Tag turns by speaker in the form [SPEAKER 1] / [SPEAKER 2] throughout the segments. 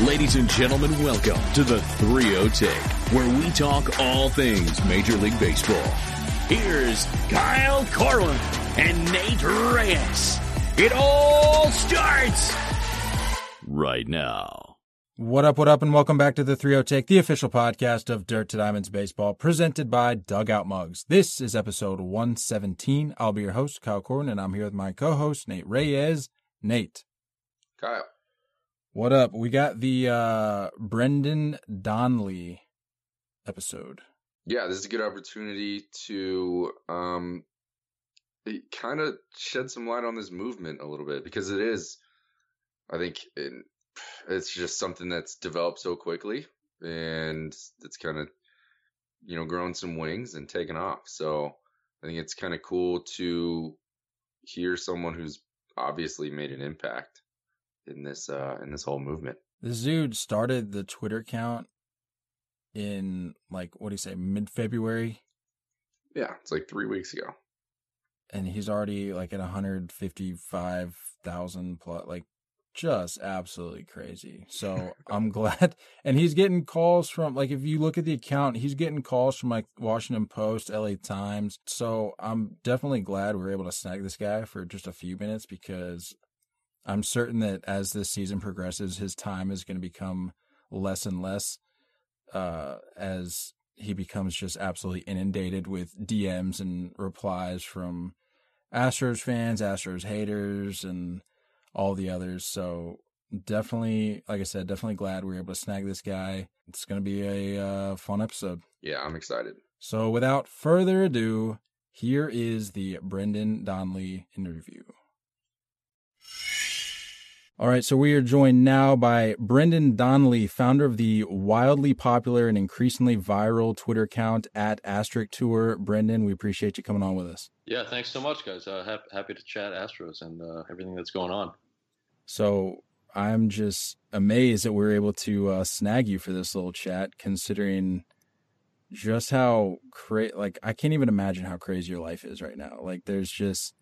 [SPEAKER 1] Ladies and gentlemen, welcome to the 3 Take, where we talk all things Major League Baseball. Here's Kyle Corwin and Nate Reyes. It all starts right now.
[SPEAKER 2] What up, what up, and welcome back to the 3 Take, the official podcast of Dirt to Diamonds Baseball, presented by Dugout Mugs. This is episode 117. I'll be your host, Kyle Corwin, and I'm here with my co host, Nate Reyes. Nate.
[SPEAKER 3] Kyle.
[SPEAKER 2] What up? We got the uh Brendan Donley episode.
[SPEAKER 3] Yeah, this is a good opportunity to um kind of shed some light on this movement a little bit because it is I think it, it's just something that's developed so quickly and it's kind of you know grown some wings and taken off. So I think it's kind of cool to hear someone who's obviously made an impact in this uh in this whole movement.
[SPEAKER 2] This dude started the Twitter account in like what do you say, mid February?
[SPEAKER 3] Yeah, it's like three weeks ago.
[SPEAKER 2] And he's already like at 155,000 plus, like just absolutely crazy. So I'm glad. And he's getting calls from, like, if you look at the account, he's getting calls from like Washington Post, LA Times. So I'm definitely glad we are able to snag this guy for just a few minutes because I'm certain that as this season progresses, his time is going to become less and less uh, as he becomes just absolutely inundated with DMs and replies from Astros fans, Astros haters, and all the others. So definitely, like I said, definitely glad we were able to snag this guy. It's going to be a uh, fun episode.
[SPEAKER 3] Yeah, I'm excited.
[SPEAKER 2] So without further ado, here is the Brendan Donley interview. All right, so we are joined now by Brendan Donley, founder of the wildly popular and increasingly viral Twitter account at Asterisk Tour. Brendan, we appreciate you coming on with us.
[SPEAKER 4] Yeah, thanks so much, guys. Uh, ha- happy to chat Astros and uh, everything that's going on.
[SPEAKER 2] So I'm just amazed that we are able to uh, snag you for this little chat, considering just how crazy. Like, I can't even imagine how crazy your life is right now. Like, there's just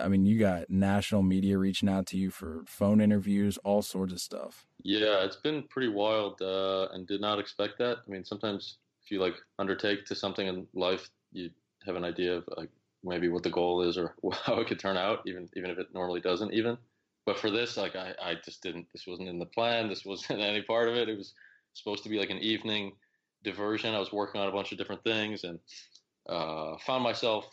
[SPEAKER 2] I mean, you got national media reaching out to you for phone interviews, all sorts of stuff.
[SPEAKER 4] Yeah, it's been pretty wild, uh, and did not expect that. I mean, sometimes if you like undertake to something in life, you have an idea of like maybe what the goal is or how it could turn out, even even if it normally doesn't. Even, but for this, like I, I just didn't. This wasn't in the plan. This wasn't any part of it. It was supposed to be like an evening diversion. I was working on a bunch of different things and uh, found myself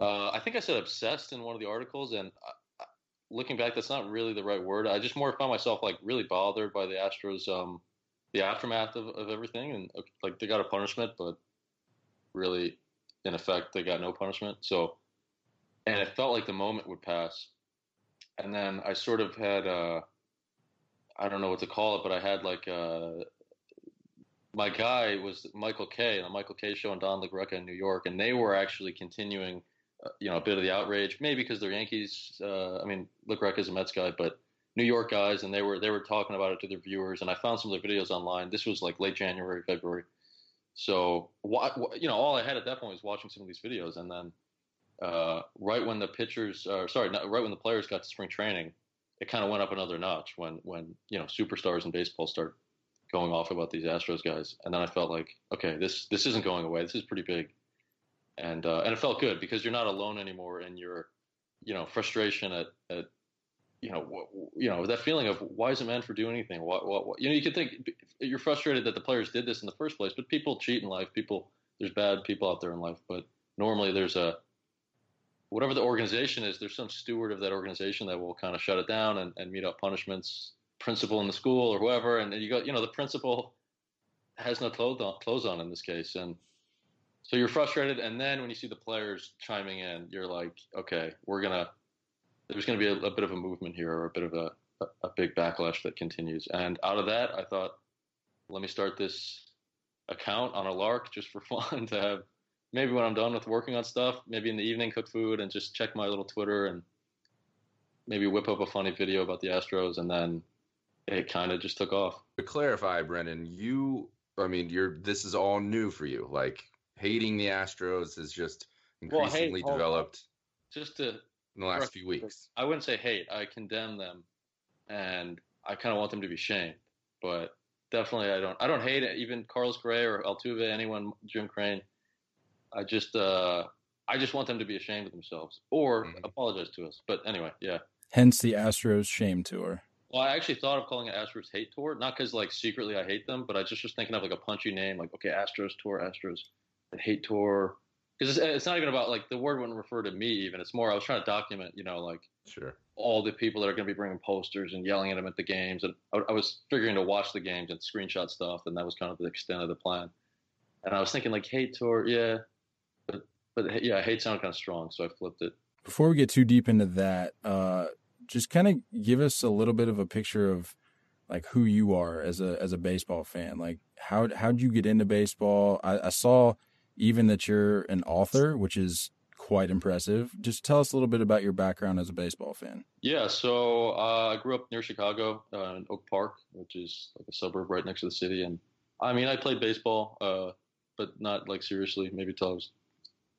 [SPEAKER 4] uh, I think I said obsessed in one of the articles, and uh, looking back, that's not really the right word. I just more found myself like really bothered by the Astros, um, the aftermath of, of everything, and uh, like they got a punishment, but really, in effect, they got no punishment. So, and it felt like the moment would pass, and then I sort of had, uh, I don't know what to call it, but I had like. Uh, my guy was Michael Kay, and the Michael Kay show and Don LaGreca in New York, and they were actually continuing uh, you know, a bit of the outrage, maybe because they're Yankees. Uh, I mean, LaGreca is a Mets guy, but New York guys, and they were they were talking about it to their viewers. And I found some of their videos online. This was like late January, February. So you know, all I had at that point was watching some of these videos, and then uh, right when the pitchers, uh, sorry, not, right when the players got to spring training, it kind of went up another notch when when you know superstars in baseball start going off about these Astros guys, and then I felt like, okay, this this isn't going away. This is pretty big and uh, and it felt good because you're not alone anymore in your you know frustration at, at you know you know that feeling of why is a Manfred doing anything? What, what, what? You know you could think you're frustrated that the players did this in the first place but people cheat in life. People there's bad people out there in life but normally there's a whatever the organization is there's some steward of that organization that will kind of shut it down and, and meet up punishments principal in the school or whoever and then you go you know the principal has no clothes on, clothes on in this case. And so you're frustrated, and then when you see the players chiming in, you're like, okay, we're gonna. There's to be a, a, bit of a movement here, or a bit of a, a, a big backlash that continues. And out of that, I thought, let me start this account on a lark just for fun to have. Maybe when I'm done with working on stuff, maybe in the evening, cook food and just check my little Twitter and maybe whip up a funny video about the Astros, and then it kind of just took off.
[SPEAKER 3] To clarify, Brendan, you, I mean, you're this is all new for you. Like hating the Astros has just increasingly well, hate, developed.
[SPEAKER 4] Just to
[SPEAKER 3] in the last few weeks,
[SPEAKER 4] I wouldn't say hate. I condemn them, and I kind of want them to be shamed. But definitely, I don't I don't hate it. Even Carlos Correa or Altuve, anyone, Jim Crane. I just uh, I just want them to be ashamed of themselves or mm-hmm. apologize to us. But anyway, yeah.
[SPEAKER 2] Hence the Astros shame tour.
[SPEAKER 4] Well, I actually thought of calling it Astros hate tour, not because like secretly I hate them, but I just was thinking of like a punchy name, like okay, Astros tour, Astros hate tour, because it's, it's, not even about like the word wouldn't refer to me even. It's more I was trying to document, you know, like
[SPEAKER 3] sure
[SPEAKER 4] all the people that are going to be bringing posters and yelling at them at the games, and I, I was figuring to watch the games and screenshot stuff, and that was kind of the extent of the plan. And I was thinking like hate tour, yeah, but but yeah, hate sounded kind of strong, so I flipped it.
[SPEAKER 2] Before we get too deep into that, uh, just kind of give us a little bit of a picture of like who you are as a as a baseball fan. Like how how'd you get into baseball? I, I saw even that you're an author, which is quite impressive. Just tell us a little bit about your background as a baseball fan.
[SPEAKER 4] Yeah, so uh, I grew up near Chicago uh, in Oak Park, which is like a suburb right next to the city. And I mean, I played baseball, uh, but not like seriously, maybe till I was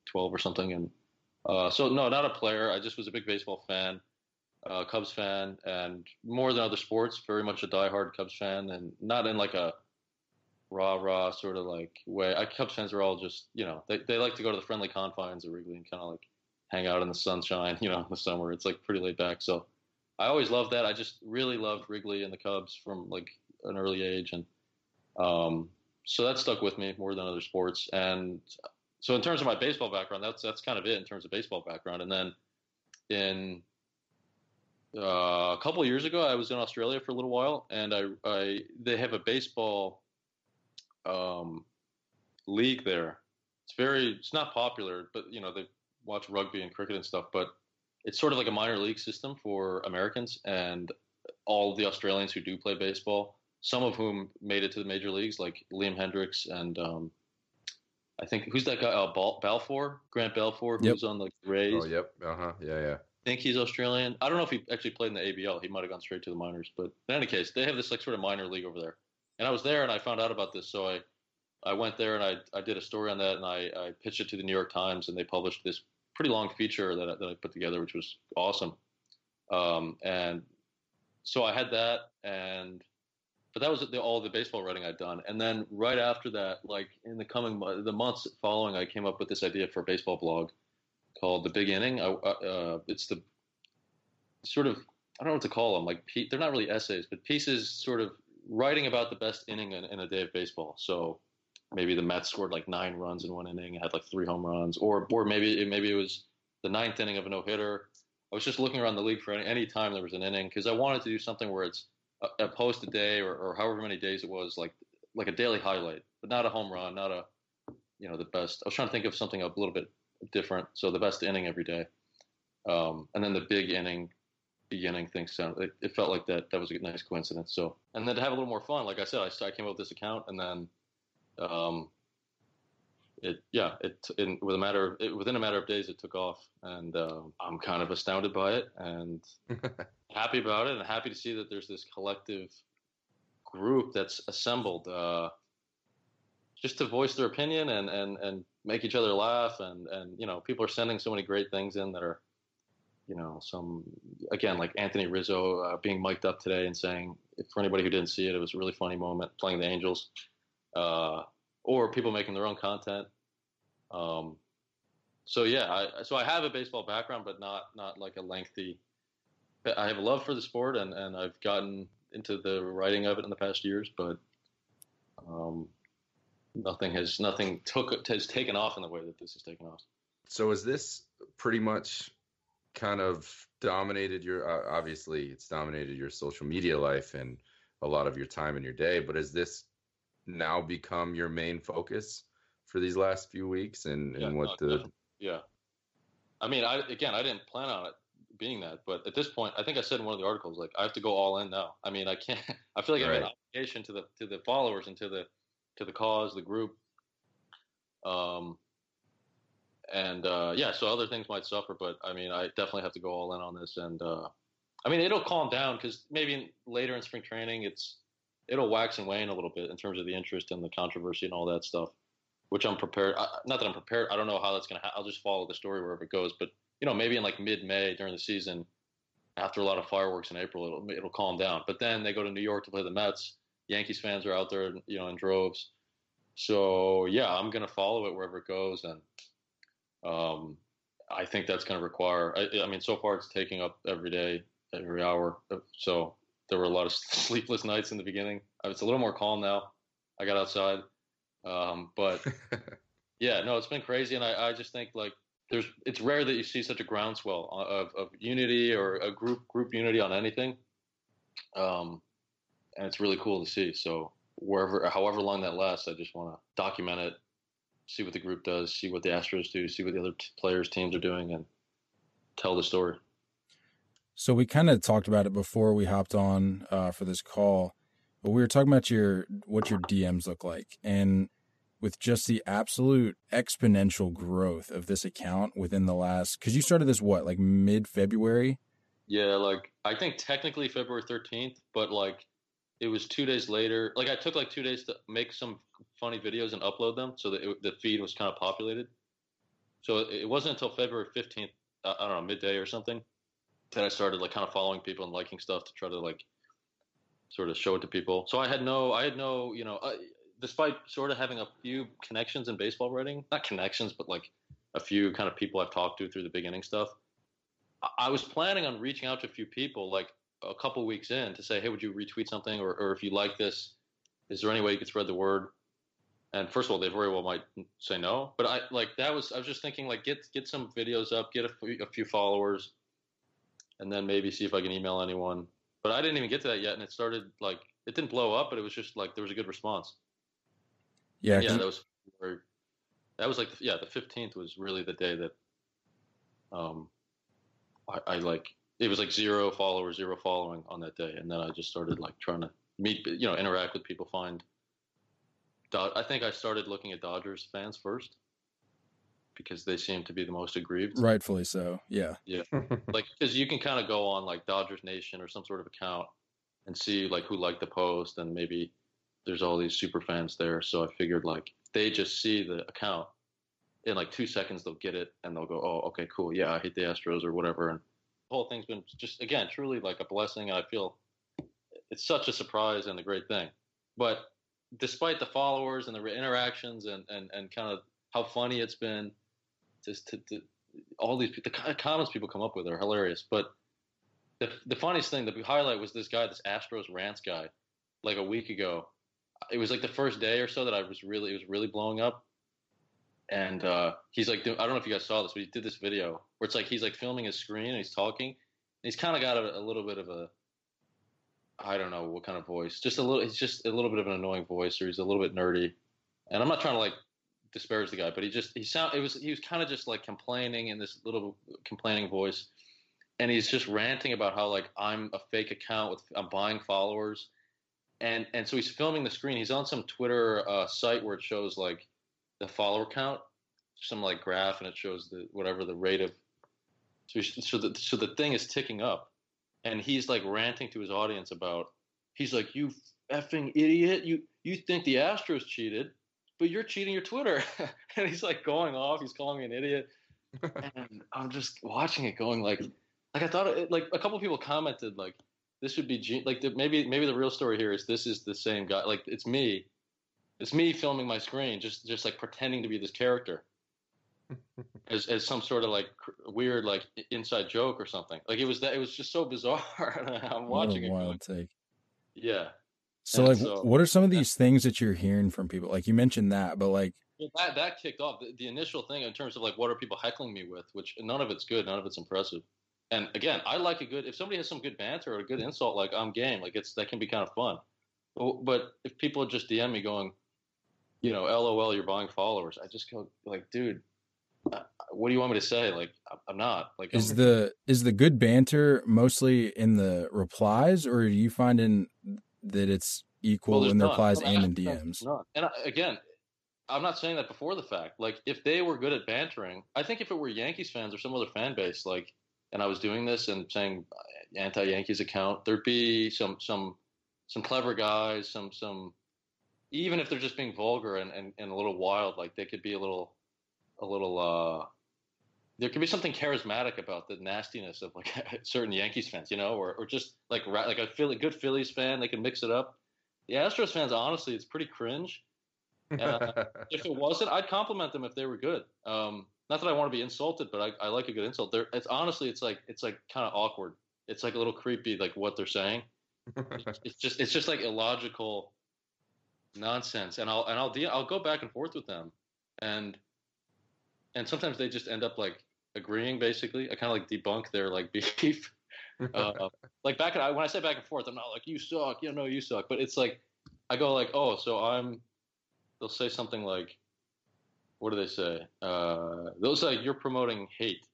[SPEAKER 4] 12 or something. And uh, so, no, not a player. I just was a big baseball fan, uh, Cubs fan, and more than other sports, very much a diehard Cubs fan, and not in like a rah rah sort of like way. I, Cubs fans are all just you know they they like to go to the friendly confines of Wrigley and kind of like hang out in the sunshine, you know, in the summer. It's like pretty laid back. So I always loved that. I just really loved Wrigley and the Cubs from like an early age, and um, so that stuck with me more than other sports. And so in terms of my baseball background, that's that's kind of it in terms of baseball background. And then in uh, a couple years ago, I was in Australia for a little while, and I, I they have a baseball um, league there. It's very, it's not popular, but you know they watch rugby and cricket and stuff. But it's sort of like a minor league system for Americans and all the Australians who do play baseball. Some of whom made it to the major leagues, like Liam Hendriks and um, I think who's that guy? Uh, Balfour, Grant Balfour, who's yep. on the Rays.
[SPEAKER 3] Oh, yep. Uh huh. Yeah, yeah.
[SPEAKER 4] I think he's Australian. I don't know if he actually played in the ABL. He might have gone straight to the minors. But in any case, they have this like sort of minor league over there and I was there and I found out about this. So I, I went there and I, I did a story on that and I, I pitched it to the New York Times and they published this pretty long feature that I, that I put together, which was awesome. Um, and so I had that and, but that was the, all the baseball writing I'd done. And then right after that, like in the coming, the months following, I came up with this idea for a baseball blog called the big inning. I, uh, it's the sort of, I don't know what to call them. Like they're not really essays, but pieces sort of writing about the best inning in, in, a day of baseball. So maybe the Mets scored like nine runs in one inning, had like three home runs, or or maybe maybe it was the ninth inning of a no hitter. I was just looking around the league for any, any time there was an inning because I wanted to do something where it's a, a post a day or, or however many days it was, like like a daily highlight, but not a home run, not a you know the best. I was trying to think of something a little bit different. So the best inning every day, um, and then the big inning beginning things sound it, it, felt like that that was a nice coincidence so. And then to have a little more fun like i said i, I came up with this account and then um it yeah it in with a matter of, it, within a matter of days it took off and uh, i'm kind of astounded by it and happy about it and happy to see that there's this collective group that's assembled uh, just to voice their opinion and and and make each other laugh and and you know people are sending so many great things in that are you know, some again like Anthony Rizzo uh, being mic'd up today and saying, for anybody who didn't see it, it was a really funny moment playing the Angels, uh, or people making their own content. Um, so yeah, I, so I have a baseball background, but not not like a lengthy. I have a love for the sport, and and I've gotten into the writing of it in the past years, but um, nothing has nothing took has taken off in the way that this has taken off.
[SPEAKER 3] So is this pretty much kind of dominated your uh, obviously it's dominated your social media life and a lot of your time in your day but has this now become your main focus for these last few weeks and, yeah, and what no, the
[SPEAKER 4] yeah. I mean i again i didn't plan on it being that but at this point i think i said in one of the articles like i have to go all in now. I mean i can't i feel like right. i have an obligation to the to the followers and to the to the cause the group. Um and uh, yeah, so other things might suffer, but I mean, I definitely have to go all in on this, and uh, I mean, it'll calm down because maybe later in spring training, it's it'll wax and wane a little bit in terms of the interest and the controversy and all that stuff, which I'm prepared. I, not that I'm prepared. I don't know how that's gonna. Ha- I'll just follow the story wherever it goes, but you know, maybe in like mid-May during the season, after a lot of fireworks in April, it'll it'll calm down. But then they go to New York to play the Mets. Yankees fans are out there, you know, in droves. So yeah, I'm gonna follow it wherever it goes, and um, I think that's gonna require. I, I mean, so far it's taking up every day, every hour. So there were a lot of sleepless nights in the beginning. It's a little more calm now. I got outside, um, but yeah, no, it's been crazy, and I, I just think like there's it's rare that you see such a groundswell of, of unity or a group group unity on anything, um, and it's really cool to see. So wherever, however long that lasts, I just want to document it, see what the group does, see what the Astros do, see what the other t- players, teams are doing, and tell the story.
[SPEAKER 2] So we kind of talked about it before we hopped on uh, for this call, but we were talking about your what your DMs look like, and with just the absolute exponential growth of this account within the last because you started this what like mid February.
[SPEAKER 4] Yeah, like I think technically February thirteenth, but like it was two days later. Like I took like two days to make some funny videos and upload them, so that it, the feed was kind of populated. So it wasn't until February fifteenth, I don't know, midday or something, that I started like kind of following people and liking stuff to try to like sort of show it to people. So I had no, I had no, you know, uh, despite sort of having a few connections in baseball writing, not connections, but like a few kind of people I've talked to through the beginning stuff. I was planning on reaching out to a few people like a couple weeks in to say, hey, would you retweet something? Or, or if you like this, is there any way you could spread the word? And first of all, they very well might say no. But I like that was I was just thinking like get get some videos up, get a, few, a few followers, and then maybe see if I can email anyone. But I didn't even get to that yet, and it started like it didn't blow up, but it was just like there was a good response.
[SPEAKER 2] Yeah,
[SPEAKER 4] yeah, that was very, that was like yeah, the fifteenth was really the day that um I, I like it was like zero followers, zero following on that day, and then I just started like trying to meet, you know, interact with people, find. I think I started looking at Dodgers fans first because they seem to be the most aggrieved.
[SPEAKER 2] Rightfully so. Yeah.
[SPEAKER 4] Yeah. like because you can kind of go on like Dodgers Nation or some sort of account and see like who liked the post and maybe there's all these super fans there. So I figured like they just see the account in like two seconds they'll get it and they'll go, oh okay cool yeah I hate the Astros or whatever and the whole thing's been just again truly like a blessing. I feel it's such a surprise and a great thing. But despite the followers and the interactions and and, and kind of how funny it's been, just to, to all these the comments people come up with are hilarious. But the the funniest thing, the highlight was this guy, this Astros rants guy, like a week ago. It was like the first day or so that I was really it was really blowing up and uh, he's like, I don't know if you guys saw this, but he did this video where it's like he's like filming his screen and he's talking. And he's kind of got a, a, little bit of a, I don't know what kind of voice, just a little. He's just a little bit of an annoying voice, or he's a little bit nerdy. And I'm not trying to like disparage the guy, but he just he sound it was he was kind of just like complaining in this little complaining voice, and he's just ranting about how like I'm a fake account with I'm buying followers, and and so he's filming the screen. He's on some Twitter uh, site where it shows like the follower count, some like graph, and it shows the whatever the rate of. So, so the so the thing is ticking up, and he's like ranting to his audience about. He's like, "You effing idiot! You you think the Astros cheated, but you're cheating your Twitter." and he's like going off. He's calling me an idiot, and I'm just watching it, going like, like I thought, it, like a couple people commented like, "This would be like the, maybe maybe the real story here is this is the same guy. Like it's me." It's me filming my screen, just just like pretending to be this character, as as some sort of like weird like inside joke or something. Like it was that it was just so bizarre. I'm watching it.
[SPEAKER 2] Wild going, take.
[SPEAKER 4] Yeah.
[SPEAKER 2] So and like, so, what are some of these things that you're hearing from people? Like you mentioned that, but like
[SPEAKER 4] well, that that kicked off the, the initial thing in terms of like what are people heckling me with, which none of it's good, none of it's impressive. And again, I like a good if somebody has some good banter or a good insult, like I'm game. Like it's that can be kind of fun. But, but if people just DM me going, you know, LOL, you're buying followers. I just go like, dude, uh, what do you want me to say? Like, I'm not. Like,
[SPEAKER 2] is
[SPEAKER 4] I'm,
[SPEAKER 2] the is the good banter mostly in the replies, or are you finding that it's equal well, in the none. replies and in DMs?
[SPEAKER 4] None. And I, again, I'm not saying that before the fact. Like, if they were good at bantering, I think if it were Yankees fans or some other fan base, like, and I was doing this and saying uh, anti-Yankees account, there'd be some some some clever guys, some some even if they're just being vulgar and, and, and a little wild, like they could be a little, a little, uh, there could be something charismatic about the nastiness of like certain Yankees fans, you know, or or just like like a Philly, good Phillies fan, they can mix it up. The Astros fans, honestly, it's pretty cringe. Uh, if it wasn't, I'd compliment them if they were good. Um, not that I want to be insulted, but I, I like a good insult. They're, it's honestly, it's like it's like kind of awkward. It's like a little creepy, like what they're saying. it's just it's just like illogical nonsense, and I'll and I'll de- I'll go back and forth with them, and and sometimes they just end up like agreeing. Basically, I kind of like debunk their like beef. uh, like back and when I say back and forth, I'm not like you suck, you know, you suck, but it's like I go like, oh, so I'm. They'll say something like, what do they say? Uh, they'll say you're promoting hate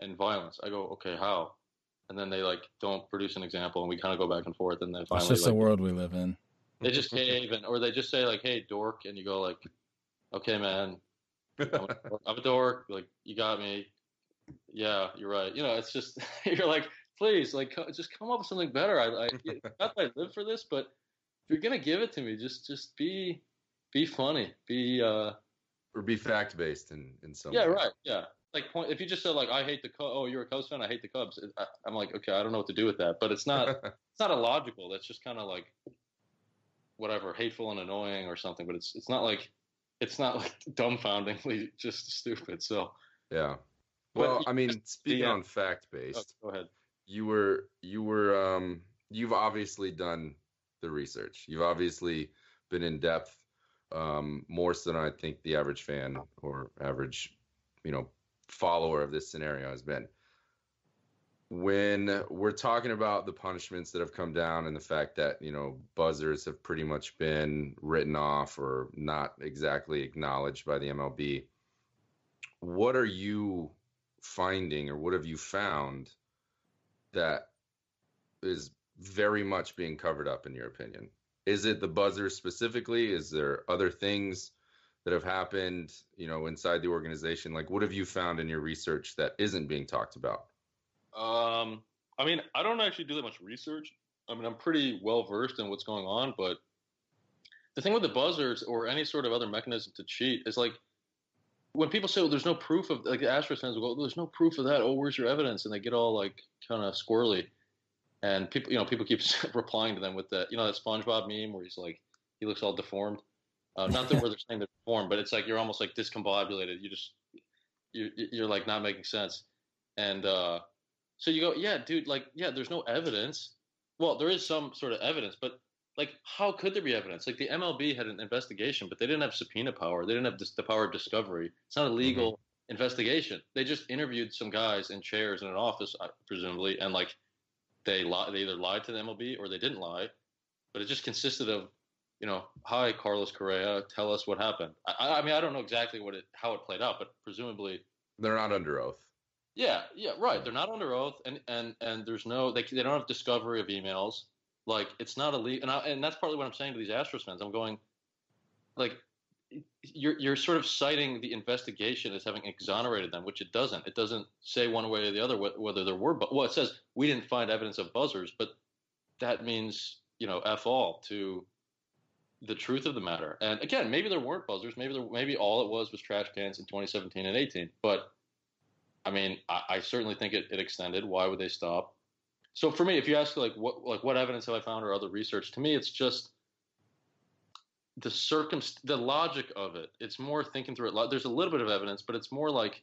[SPEAKER 4] and violence. I go, okay, how? And then they like don't produce an example, and we kind of go back and forth, and then finally,
[SPEAKER 2] it's just
[SPEAKER 4] like,
[SPEAKER 2] the world we live in.
[SPEAKER 4] They just cave, and or they just say like, hey, dork, and you go like, okay, man, I'm a dork. I'm a dork. Like you got me. Yeah, you're right. You know, it's just you're like, please, like, just come up with something better. I, I not that I live for this, but if you're gonna give it to me, just just be be funny, be uh,
[SPEAKER 3] or be fact based in in some.
[SPEAKER 4] yeah,
[SPEAKER 3] way.
[SPEAKER 4] right, yeah. Like point, if you just said like I hate the Cubs, oh you're a Cubs fan, I hate the Cubs. I, I'm like okay, I don't know what to do with that, but it's not it's not illogical. That's just kind of like whatever, hateful and annoying or something. But it's it's not like it's not like dumbfoundingly just stupid. So
[SPEAKER 3] yeah. Well,
[SPEAKER 4] you
[SPEAKER 3] I mean, speaking
[SPEAKER 4] yeah.
[SPEAKER 3] on fact
[SPEAKER 4] oh,
[SPEAKER 3] based,
[SPEAKER 4] go ahead.
[SPEAKER 3] you were you were um you've obviously done the research. You've obviously been in depth um more so than I think the average fan or average, you know, follower of this scenario has been. When we're talking about the punishments that have come down and the fact that, you know, buzzers have pretty much been written off or not exactly acknowledged by the MLB, what are you finding or what have you found that is very much being covered up in your opinion? Is it the buzzer specifically? Is there other things that have happened you know inside the organization? Like what have you found in your research that isn't being talked about
[SPEAKER 4] Um, I mean, I don't actually do that much research. I mean, I'm pretty well versed in what's going on, but the thing with the buzzers or any sort of other mechanism to cheat is like when people say, "Well, there's no proof of," like the Astros fans will go, "There's no proof of that." Oh, where's your evidence? And they get all like kind of squirrely, and people, you know, people keep replying to them with that, you know, that SpongeBob meme where he's like, he looks all deformed. Uh, not that they're saying they're deformed, but it's like you're almost like discombobulated. You just you're, you're like not making sense, and uh, so you go, yeah, dude, like, yeah, there's no evidence. Well, there is some sort of evidence, but like, how could there be evidence? Like, the MLB had an investigation, but they didn't have subpoena power. They didn't have the power of discovery. It's not a legal investigation. They just interviewed some guys in chairs in an office, uh, presumably, and like, they li- they either lied to the MLB or they didn't lie, but it just consisted of, you know, hi Carlos Correa, tell us what happened. I, I- I mean, I don't know exactly what it how it played out, but presumably
[SPEAKER 3] they're not under oath
[SPEAKER 4] yeah, yeah, right. They're not under oath, and and and there's no they they don't have discovery of emails. Like it's not a legal, and I, and that's partly what I'm saying to these Astros fans. I'm going, like, you're you're sort of citing the investigation as having exonerated them, which it doesn't. It doesn't say one way or the other wh- whether there were, but well, it says we didn't find evidence of buzzers, but that means you know f all to the truth of the matter. And again, maybe there weren't buzzers. Maybe there, maybe all it was was trash cans in 2017 and 18. But I mean, I, I certainly think it, it extended. Why would they stop? So for me, if you ask like what like what evidence have I found or other research, to me it's just the circum the logic of it. It's more thinking through it. There's a little bit of evidence, but it's more like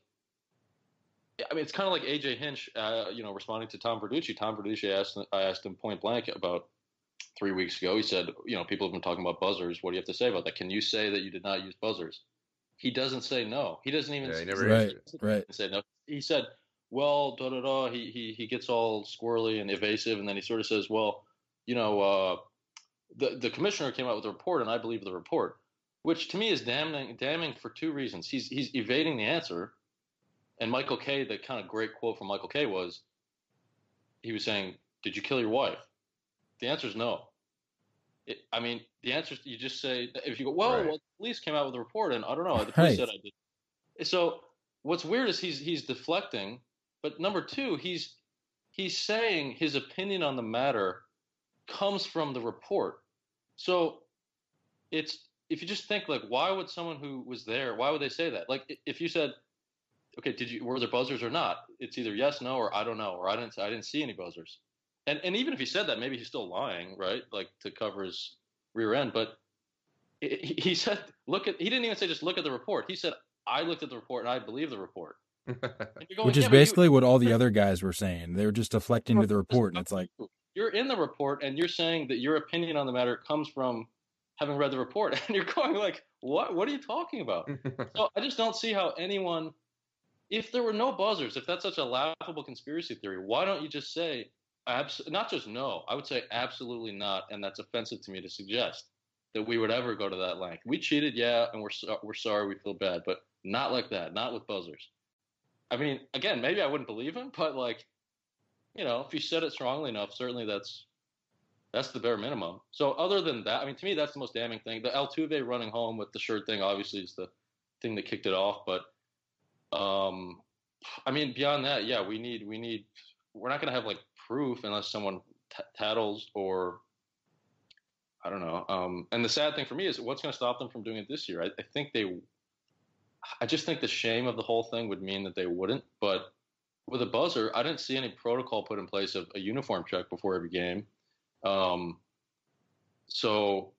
[SPEAKER 4] I mean, it's kind of like AJ Hinch, uh, you know, responding to Tom Verducci. Tom Verducci asked I asked him point blank about three weeks ago. He said, you know, people have been talking about buzzers. What do you have to say about that? Can you say that you did not use buzzers? He doesn't say no. He doesn't even
[SPEAKER 3] Yeah, he never
[SPEAKER 2] Right, right.
[SPEAKER 4] said no. He said, "Well, da da da." He he he gets all squirrely and evasive, and then he sort of says, "Well, you know, uh, the the commissioner came out with a report, and I believe the report, which to me is damning damning for two reasons. He's he's evading the answer, and Michael Kay, the kind of great quote from Michael Kay was, he was saying, "Did you kill your wife?" The answer is no. It, I mean, the answer is you just say if you go, well,
[SPEAKER 3] Right.
[SPEAKER 4] well, the police came out with a report, and I don't know, the police
[SPEAKER 2] Right.
[SPEAKER 4] said I did. So what's weird is he's he's deflecting, but number two, he's he's saying his opinion on the matter comes from the report. So it's if you just think like, why would someone who was there, why would they say that? Like if you said, okay, did you were there buzzers or not? It's either yes, no, or I don't know, or I didn't I didn't see any buzzers. And and even if he said that, maybe he's still lying, right? Like to cover his rear end. But he said, look at. He didn't even say just look at the report. He said, I looked at the report and I believe the report.
[SPEAKER 2] Going, Which is yeah, basically you, what all the other guys were saying. They were just deflecting to the report, and it's like
[SPEAKER 4] you're in the report and you're saying that your opinion on the matter comes from having read the report, and you're going like, what? What are you talking about? so I just don't see how anyone if there were no buzzers, if that's such a laughable conspiracy theory, why don't you just say, abs- not just no, I would say absolutely not, and that's offensive to me to suggest that we would ever go to that length. We cheated, yeah, and we're so- we're sorry, we feel bad, but not like that, not with buzzers. I mean, again, maybe I wouldn't believe him, but like, you know, if he said it strongly enough, certainly that's that's the bare minimum. So other than that, I mean, to me, that's the most damning thing. The Altuve running home with the shirt thing, obviously, is the thing that kicked it off, but um, I mean, beyond that, yeah, we need we need. We're not going to have like proof unless someone t- tattles or I don't know. Um, and the sad thing for me is what's going to stop them from doing it this year. I, I, think they. I just think the shame of the whole thing would mean that they wouldn't. But with a buzzer, I didn't see any protocol put in place of a uniform check before every game. Um, so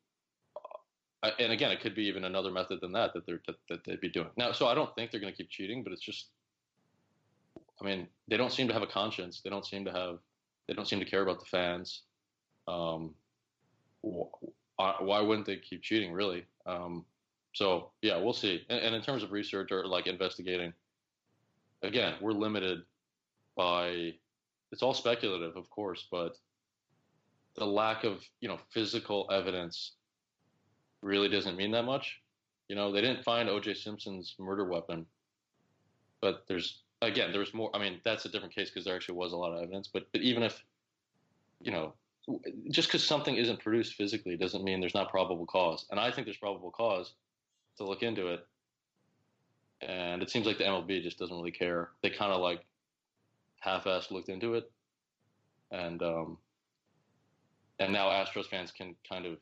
[SPEAKER 4] and again, it could be even another method than that that they're that, that they'd be doing now. So I don't think they're going to keep cheating, but it's just, I mean, they don't seem to have a conscience. They don't seem to have, they don't seem to care about the fans. Um, why wouldn't they keep cheating, really? Um, so yeah, we'll see. And, and in terms of research or like investigating, again, we're limited by. It's all speculative, of course, but the lack of you know physical evidence really doesn't mean that much. You know, they didn't find O.J. Simpson's murder weapon, but there's again, there was more. I mean, that's a different case because there actually was a lot of evidence. But but even if, you know, just because something isn't produced physically doesn't mean there's not probable cause. And I think there's probable cause to look into it. And it seems like the MLB just doesn't really care. They kind of like half-assed looked into it, and um, and now Astros fans can kind of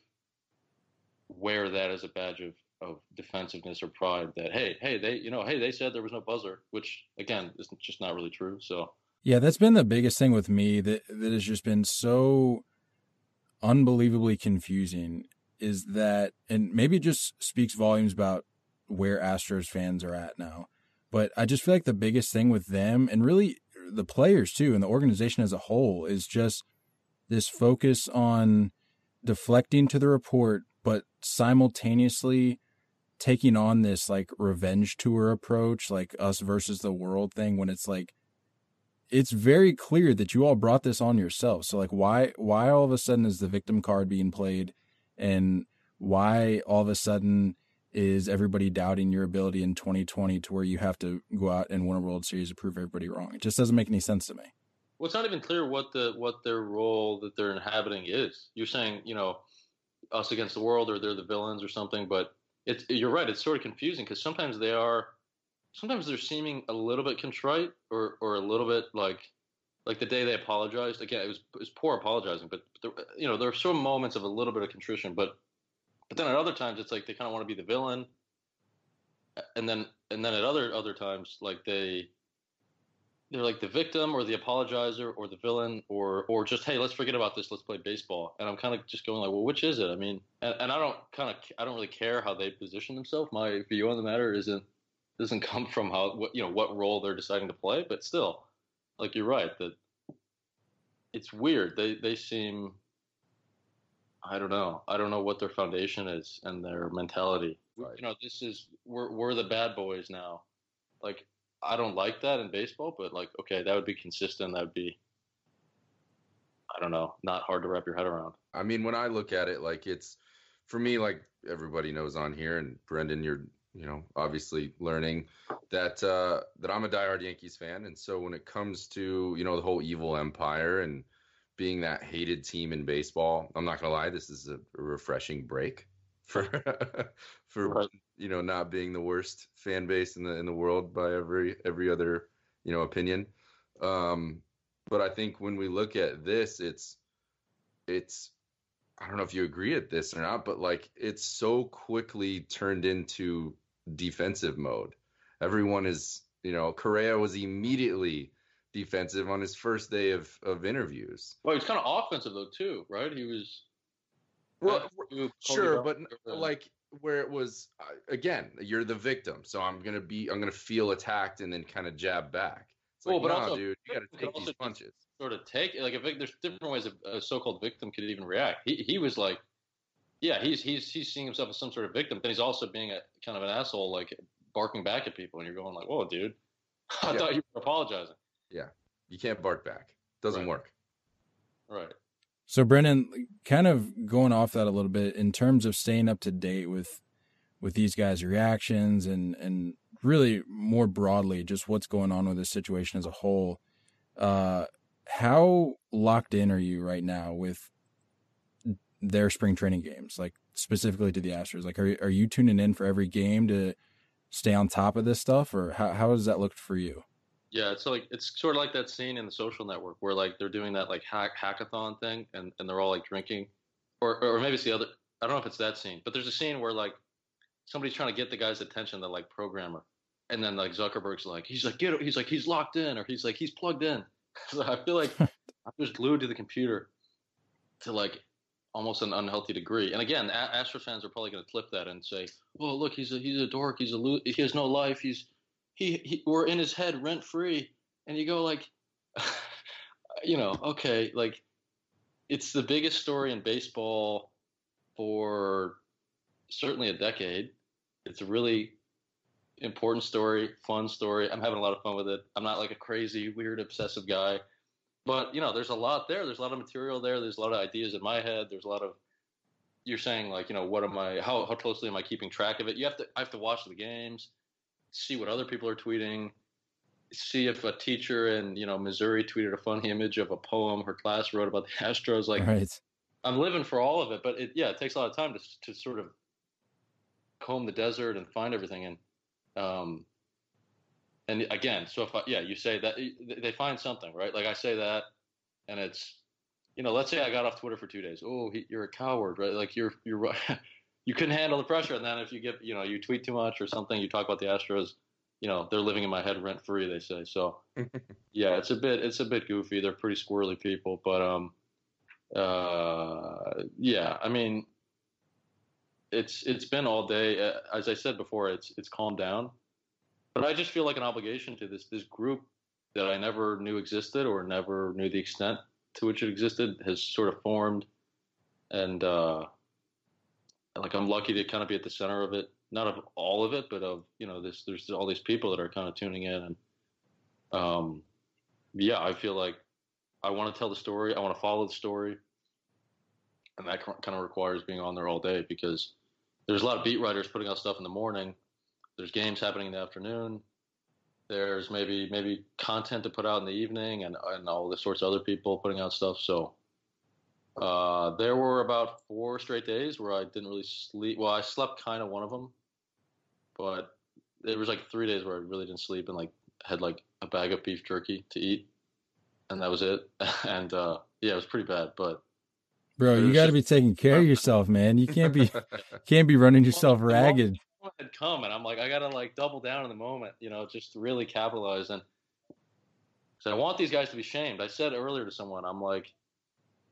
[SPEAKER 4] wear that as a badge of, of defensiveness or pride that hey hey they you know hey they said there was no buzzer which again is just not really true so.
[SPEAKER 2] Yeah that's been the biggest thing with me that that has just been so unbelievably confusing is that and maybe it just speaks volumes about where Astros fans are at now but I just feel like the biggest thing with them and really the players too and the organization as a whole is just this focus on deflecting to the report but simultaneously taking on this like revenge tour approach, like us versus the world thing, when it's like it's very clear that you all brought this on yourself. So like why why all of a sudden is the victim card being played and why all of a sudden is everybody doubting your ability in 2020 to where you have to go out and win a World Series to prove everybody wrong? It just doesn't make any sense to me.
[SPEAKER 4] Well, it's not even clear what the what their role that they're inhabiting is. You're saying, you know, us against the world or they're the villains or something. But you're right. It's sort of confusing because sometimes they are, sometimes they're seeming a little bit contrite or or a little bit like like the day they apologized. Again, it was it was poor apologizing, but, but there, you know there are some moments of a little bit of contrition. But but then at other times it's like they kind of want to be the villain, and then and then at other other times like they they're like the victim or the apologizer or the villain or or just hey let's forget about this. Let's play baseball. And i'm kind of just going like well which is it? I mean and, and i don't kind of i don't really care how they position themselves. My view on the matter isn't doesn't come from how what you know what role they're deciding to play but still like you're right that it's weird. They they seem i don't know. I don't know what their foundation is and their mentality. Right. you know this is we're we're the bad boys now. Like I don't like that in baseball, but like, okay, that would be consistent. That would be, I don't know, not hard to wrap your head around.
[SPEAKER 3] I mean, when I look at it, like it's for me, like everybody knows on here, and Brendan, you're, you know, obviously learning that uh, that I'm a diehard Yankees fan, and so when it comes to you know the whole evil empire and being that hated team in baseball, I'm not gonna lie, this is a, refreshing break for for right. You know not being the worst fan base in the in the world by every every other you know opinion. Um, but I think when we look at this, it's it's I don't know if you agree at this or not, but like it's so quickly turned into defensive mode. Everyone is You know, Correa was immediately defensive on his first day of of interviews.
[SPEAKER 4] Well, he was kind of offensive though too, right? He was.
[SPEAKER 3] Well, sure, but like where it was uh, again, you're the victim, so I'm gonna be, I'm gonna feel attacked and then kind of jab back. It's like, well, but also, dude, you gotta take these punches.
[SPEAKER 4] Sort of take like a there's different ways a, a so-called victim could even react. He he was like, yeah, he's he's he's seeing himself as some sort of victim, but he's also being a kind of an asshole, like barking back at people, and you're going like, whoa, dude, I yeah. thought you were apologizing.
[SPEAKER 3] Yeah, you can't bark back. Doesn't
[SPEAKER 4] right.
[SPEAKER 3] work.
[SPEAKER 4] Right.
[SPEAKER 2] So Brendan, kind of going off that a little bit in terms of staying up to date with with these guys' reactions and and really more broadly just what's going on with this situation as a whole. Uh, how locked in are you right now with their spring training games, like specifically to the Astros? Like, are are you tuning in for every game to stay on top of this stuff, or how how has that looked for you?
[SPEAKER 4] Yeah, it's like it's sort of like that scene in the Social Network where like they're doing that like hack hackathon thing, and and they're all like drinking, or or maybe it's the other. I don't know if it's that scene, but there's a scene where like somebody's trying to get the guy's attention, the like programmer, and then like Zuckerberg's like he's like get he's like he's locked in or he's like he's plugged in. so I feel like I'm just glued to the computer to like almost an unhealthy degree. And again, Astros fans are probably going to flip that and say, "Well, look, he's a he's a dork. He's a lo- he has no life. He's he, he we're in his head rent free, and you go like, you know, okay, like it's the biggest story in baseball for certainly a decade. It's a really important story, fun story. I'm having a lot of fun with it. I'm not like a crazy, weird, obsessive guy, but you know, there's a lot there. There's a lot of material there. There's a lot of ideas in my head. There's a lot of you're saying like, you know, what am I? How how closely am I keeping track of it? You have to. I have to watch the games see what other people are tweeting, see if a teacher in you know Missouri tweeted a funny image of a poem her class wrote about the Astros. Like, right. I'm living for all of it, but it, yeah, it takes a lot of time to to sort of comb the desert and find everything. And um, and again, so if I, yeah, you say that they find something, right? Like I say that, and it's you know, let's say I got off Twitter for two days. Oh, he, you're a coward, right? Like you're you're you couldn't handle the pressure. And then if you get, you know, you tweet too much or something, you talk about the Astros, you know, they're living in my head rent free, they say. So yeah, it's a bit, it's a bit goofy. They're pretty squirrely people, but, um, uh, yeah, I mean, it's, it's been all day. Uh, as I said before, it's, it's calmed down, but I just feel like an obligation to this, this group that I never knew existed or never knew the extent to which it existed has sort of formed. And, uh, like I'm lucky to kind of be at the center of it, not of all of it, but of you know this. There's all these people that are kind of tuning in, and um, yeah, I feel like I want to tell the story. I want to follow the story, and that kind of requires being on there all day because there's a lot of beat writers putting out stuff in the morning. There's games happening in the afternoon. There's maybe maybe content to put out in the evening, and and all the sorts of other people putting out stuff. So uh, there were about four straight days where I didn't really sleep. Well, I slept kind of one of them, but there was like three days where I really didn't sleep and like had like a bag of beef jerky to eat, and that was it. and uh, yeah, it was pretty bad. But
[SPEAKER 2] bro, you got to be taking care of yourself, man. You can't be can't be running yourself ragged.
[SPEAKER 4] Had come and I'm like, I gotta like double down in the moment, you know, just really capitalize. And so I want these guys to be shamed. I said earlier to someone, I'm like,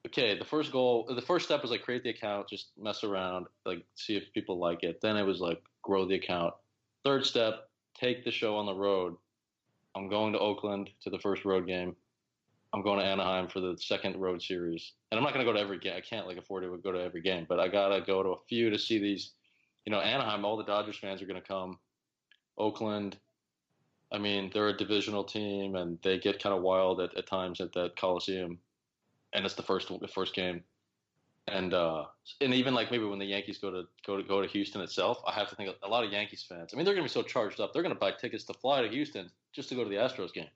[SPEAKER 4] okay, the first goal, the first step was like create the account, just mess around, like see if people like it. Then it was like grow the account. Third step, take the show on the road. I'm going to Oakland to the first road game. I'm going to Anaheim for the second road series. And I'm not going to go to every game. I can't like afford to go to every game, but I got to go to a few to see these. You know, Anaheim, all the Dodgers fans are going to come. Oakland, I mean, they're a divisional team and they get kind of wild at, at times at that Coliseum and it's the first the first game. And uh, and even like maybe when the Yankees go to go to go to Houston itself, I have to think a lot of Yankees fans. I mean, they're going to be so charged up. They're going to buy tickets to fly to Houston just to go to the Astros game.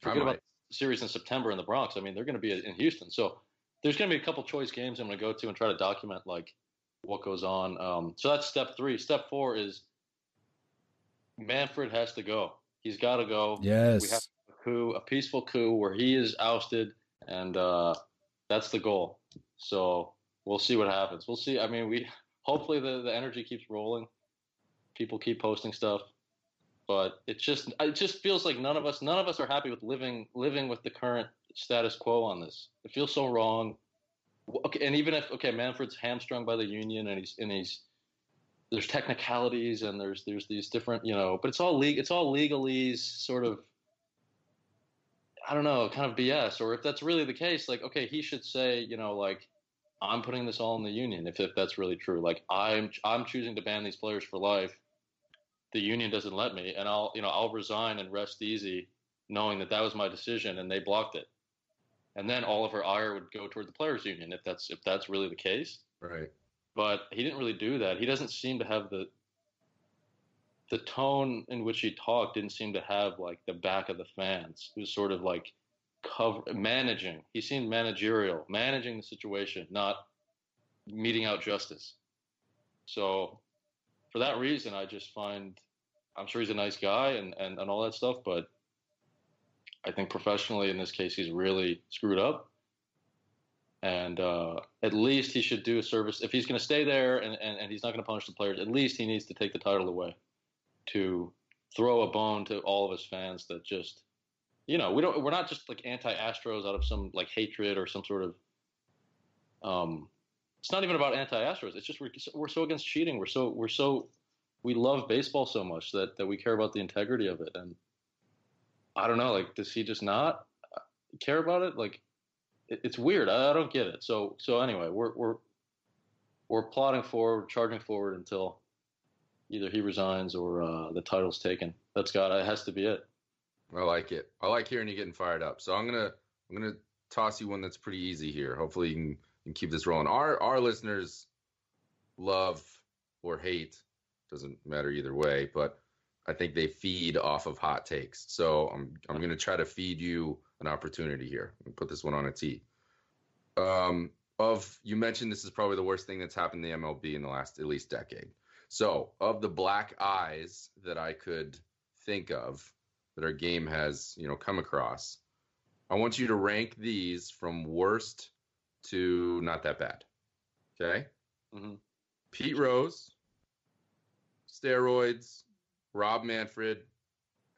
[SPEAKER 4] Forget about the series in September in the Bronx. I mean, they're going to be in Houston. So there's going to be a couple choice games I'm going to go to and try to document like what goes on. Um, so that's step three. Step four is Manfred has to go. He's got to go.
[SPEAKER 2] Yes. We
[SPEAKER 4] have a coup, a peaceful coup where he is ousted and uh, that's the goal. So we'll see what happens. We'll see. I mean, we hopefully the, the energy keeps rolling. People keep posting stuff. but it just it just feels like none of us none of us are happy with living living with the current status quo on this. It feels so wrong. Okay, and even if okay, Manfred's hamstrung by the union and he's and he's there's technicalities and there's there's these different you know, but it's all legal it's all legalese sort of I don't know, kind of BS. Or if that's really the case, like okay, he should say you know like I'm putting this all in the union if if that's really true. Like I'm I'm choosing to ban these players for life the union doesn't let me, and I'll you know I'll resign and rest easy, knowing that that was my decision and they blocked it. And then all of her ire would go toward the players' union if that's if that's really the case.
[SPEAKER 3] Right.
[SPEAKER 4] But he didn't really do that. He doesn't seem to have the the tone in which he talked didn't seem to have like the back of the fans. It was sort of like cover managing. He seemed managerial, managing the situation, not meting out justice. So for that reason, I just find I'm sure he's a nice guy and, and, and all that stuff, but I think professionally in this case he's really screwed up. And uh, at least he should do a service if he's going to stay there and, and, and he's not going to punish the players. At least he needs to take the title away to throw a bone to all of his fans that just you know we don't we're not just like anti Astros out of some like hatred or some sort of um it's not even about anti-Astros. It's just we're, we're so against cheating. We're so we're so we love baseball so much that that we care about the integrity of it. And I don't know, like, does he just not care about it? Like, it, it's weird. I, I, don't get it. So so anyway, we're we're we're plotting forward, charging forward until either he resigns or uh, the title's taken. That's got it has to be it.
[SPEAKER 3] I like it. I like hearing you getting fired up. So I'm gonna I'm gonna toss you one that's pretty easy here. Hopefully you can and keep this rolling. Our our listeners love or hate doesn't matter either way, but I think they feed off of hot takes. So I'm I'm to try to feed you an opportunity here. and Put this one on a tee. Um, of you mentioned this is probably the worst thing that's happened in the MLB in the last at least decade. So of the black eyes that I could think of that our game has you know come across, I want you to rank these from worst to not that bad. Okay. Mm-hmm. Pete Rose, steroids, Rob Manfred,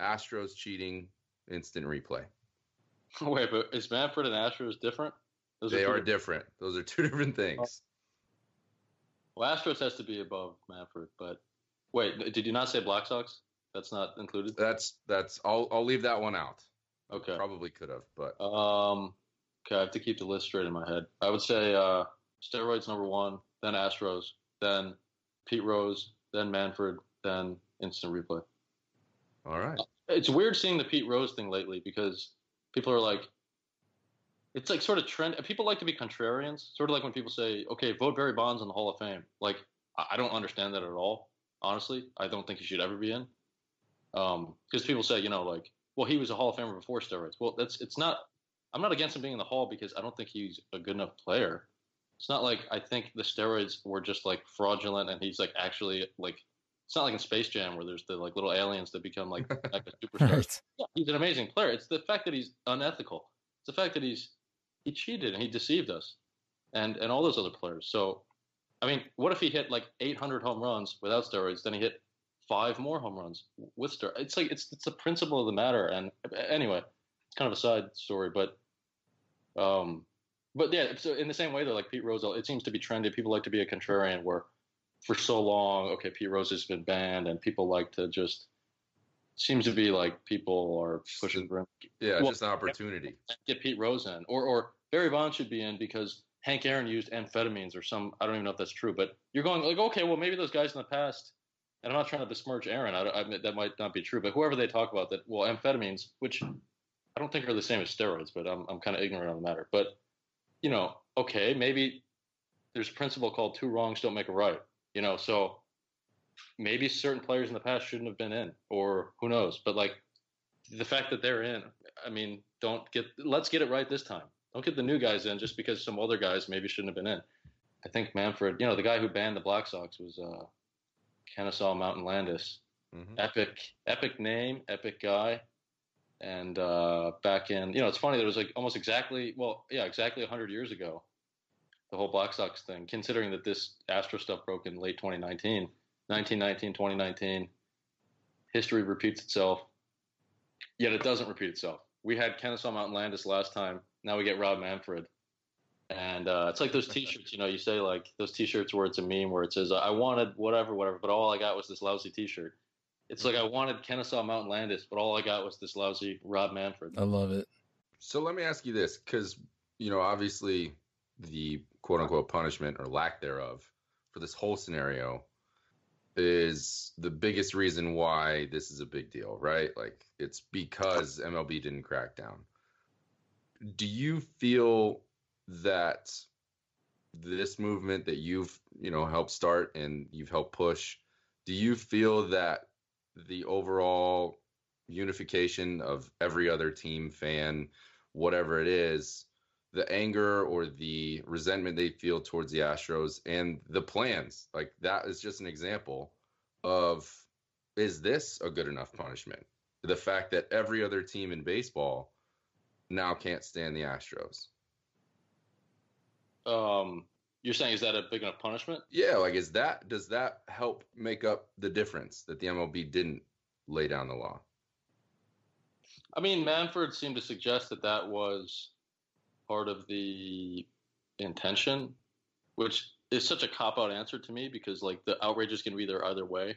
[SPEAKER 3] Astros cheating, instant replay.
[SPEAKER 4] Wait, but is Manfred and Astros different?
[SPEAKER 3] Those they are, are different. Those are two different things.
[SPEAKER 4] Well, Astros has to be above Manfred, but wait, did you not say Black Sox? That's not included.
[SPEAKER 3] That's that's. I'll I'll leave that one out.
[SPEAKER 4] Okay.
[SPEAKER 3] Probably could have, but
[SPEAKER 4] um, Okay, I have to keep the list straight in my head. I would say uh, steroids number one, then Astros, then Pete Rose, then Manfred, then instant replay.
[SPEAKER 3] All right.
[SPEAKER 4] It's weird seeing the Pete Rose thing lately because people are like, it's like sort of trend. People like to be contrarians, sort of like when people say, "Okay, vote Barry Bonds in the Hall of Fame." Like, I don't understand that at all. Honestly, I don't think he should ever be in. Because um, people say, you know, like, well, he was a Hall of Famer before steroids. Well, that's it's not I'm not against him being in the Hall because I don't think he's a good enough player. It's not like I think the steroids were just like fraudulent and he's like actually like it's not like in Space Jam where there's the like little aliens that become like, like a superstar. right. yeah, he's an amazing player. It's the fact that he's unethical. It's the fact that he's he cheated and he deceived us, and and all those other players. So, I mean, what if he hit like 800 home runs without steroids? Then he hit five more home runs with steroids. It's like it's it's the principle of the matter. And anyway, it's kind of a side story, but um, but yeah, so in the same way though, like Pete Rose, it seems to be trendy. People like to be a contrarian. Where for so long, okay, Pete Rose has been banned, and people like to just seems to be like people are pushing for him.
[SPEAKER 3] Yeah, well, just an opportunity.
[SPEAKER 4] Get Pete Rose in, or or Barry Bonds should be in because Hank Aaron used amphetamines or some. I don't even know if that's true, but you're going like, okay, well maybe those guys in the past. And I'm not trying to besmirch Aaron. I, I that might not be true, but whoever they talk about that, well, amphetamines, which I don't think are the same as steroids, but I'm I'm kind of ignorant on the matter. But you know, okay, maybe there's a principle called two wrongs don't make a right. You know, so maybe certain players in the past shouldn't have been in, or who knows. But like the fact that they're in, I mean, don't get let's get it right this time. Don't get the new guys in just because some other guys maybe shouldn't have been in. I think Manfred, you know, the guy who banned the Black Sox was uh, Kenesaw Mountain Landis. Mm-hmm. Epic, epic name, epic guy and uh, back in you know it's funny there was like almost exactly well yeah exactly 100 years ago the whole black sox thing considering that this astro stuff broke in late 2019 1919 2019 history repeats itself, yet it doesn't repeat itself. We had Kenesaw Mountain Landis last time. Now we get Rob Manfred. And uh, it's like those T-shirts, you know. You say like those T-shirts where it's a meme where it says "I wanted whatever, whatever," but all I got was this lousy T-shirt. It's like I wanted Kenesaw Mountain Landis, but all I got was this lousy Rob Manfred.
[SPEAKER 2] I love it.
[SPEAKER 3] So let me ask you this, because you know, obviously, the quote unquote punishment or lack thereof for this whole scenario is the biggest reason why this is a big deal, right? Like it's because MLB didn't crack down. Do you feel that this movement that you've, you know, helped start and you've helped push, do you feel that the overall unification of every other team fan, whatever it is, the anger or the resentment they feel towards the Astros and the plans. Like that is just an example of is this a good enough punishment? The fact that every other team in baseball now can't stand the Astros.
[SPEAKER 4] Um, you're saying is that a big enough punishment?
[SPEAKER 3] Yeah, like is that does that help make up the difference that the MLB didn't lay down the law?
[SPEAKER 4] I mean, Manfred seemed to suggest that that was part of the intention, which is such a cop out answer to me because like the outrage is going to be there either way.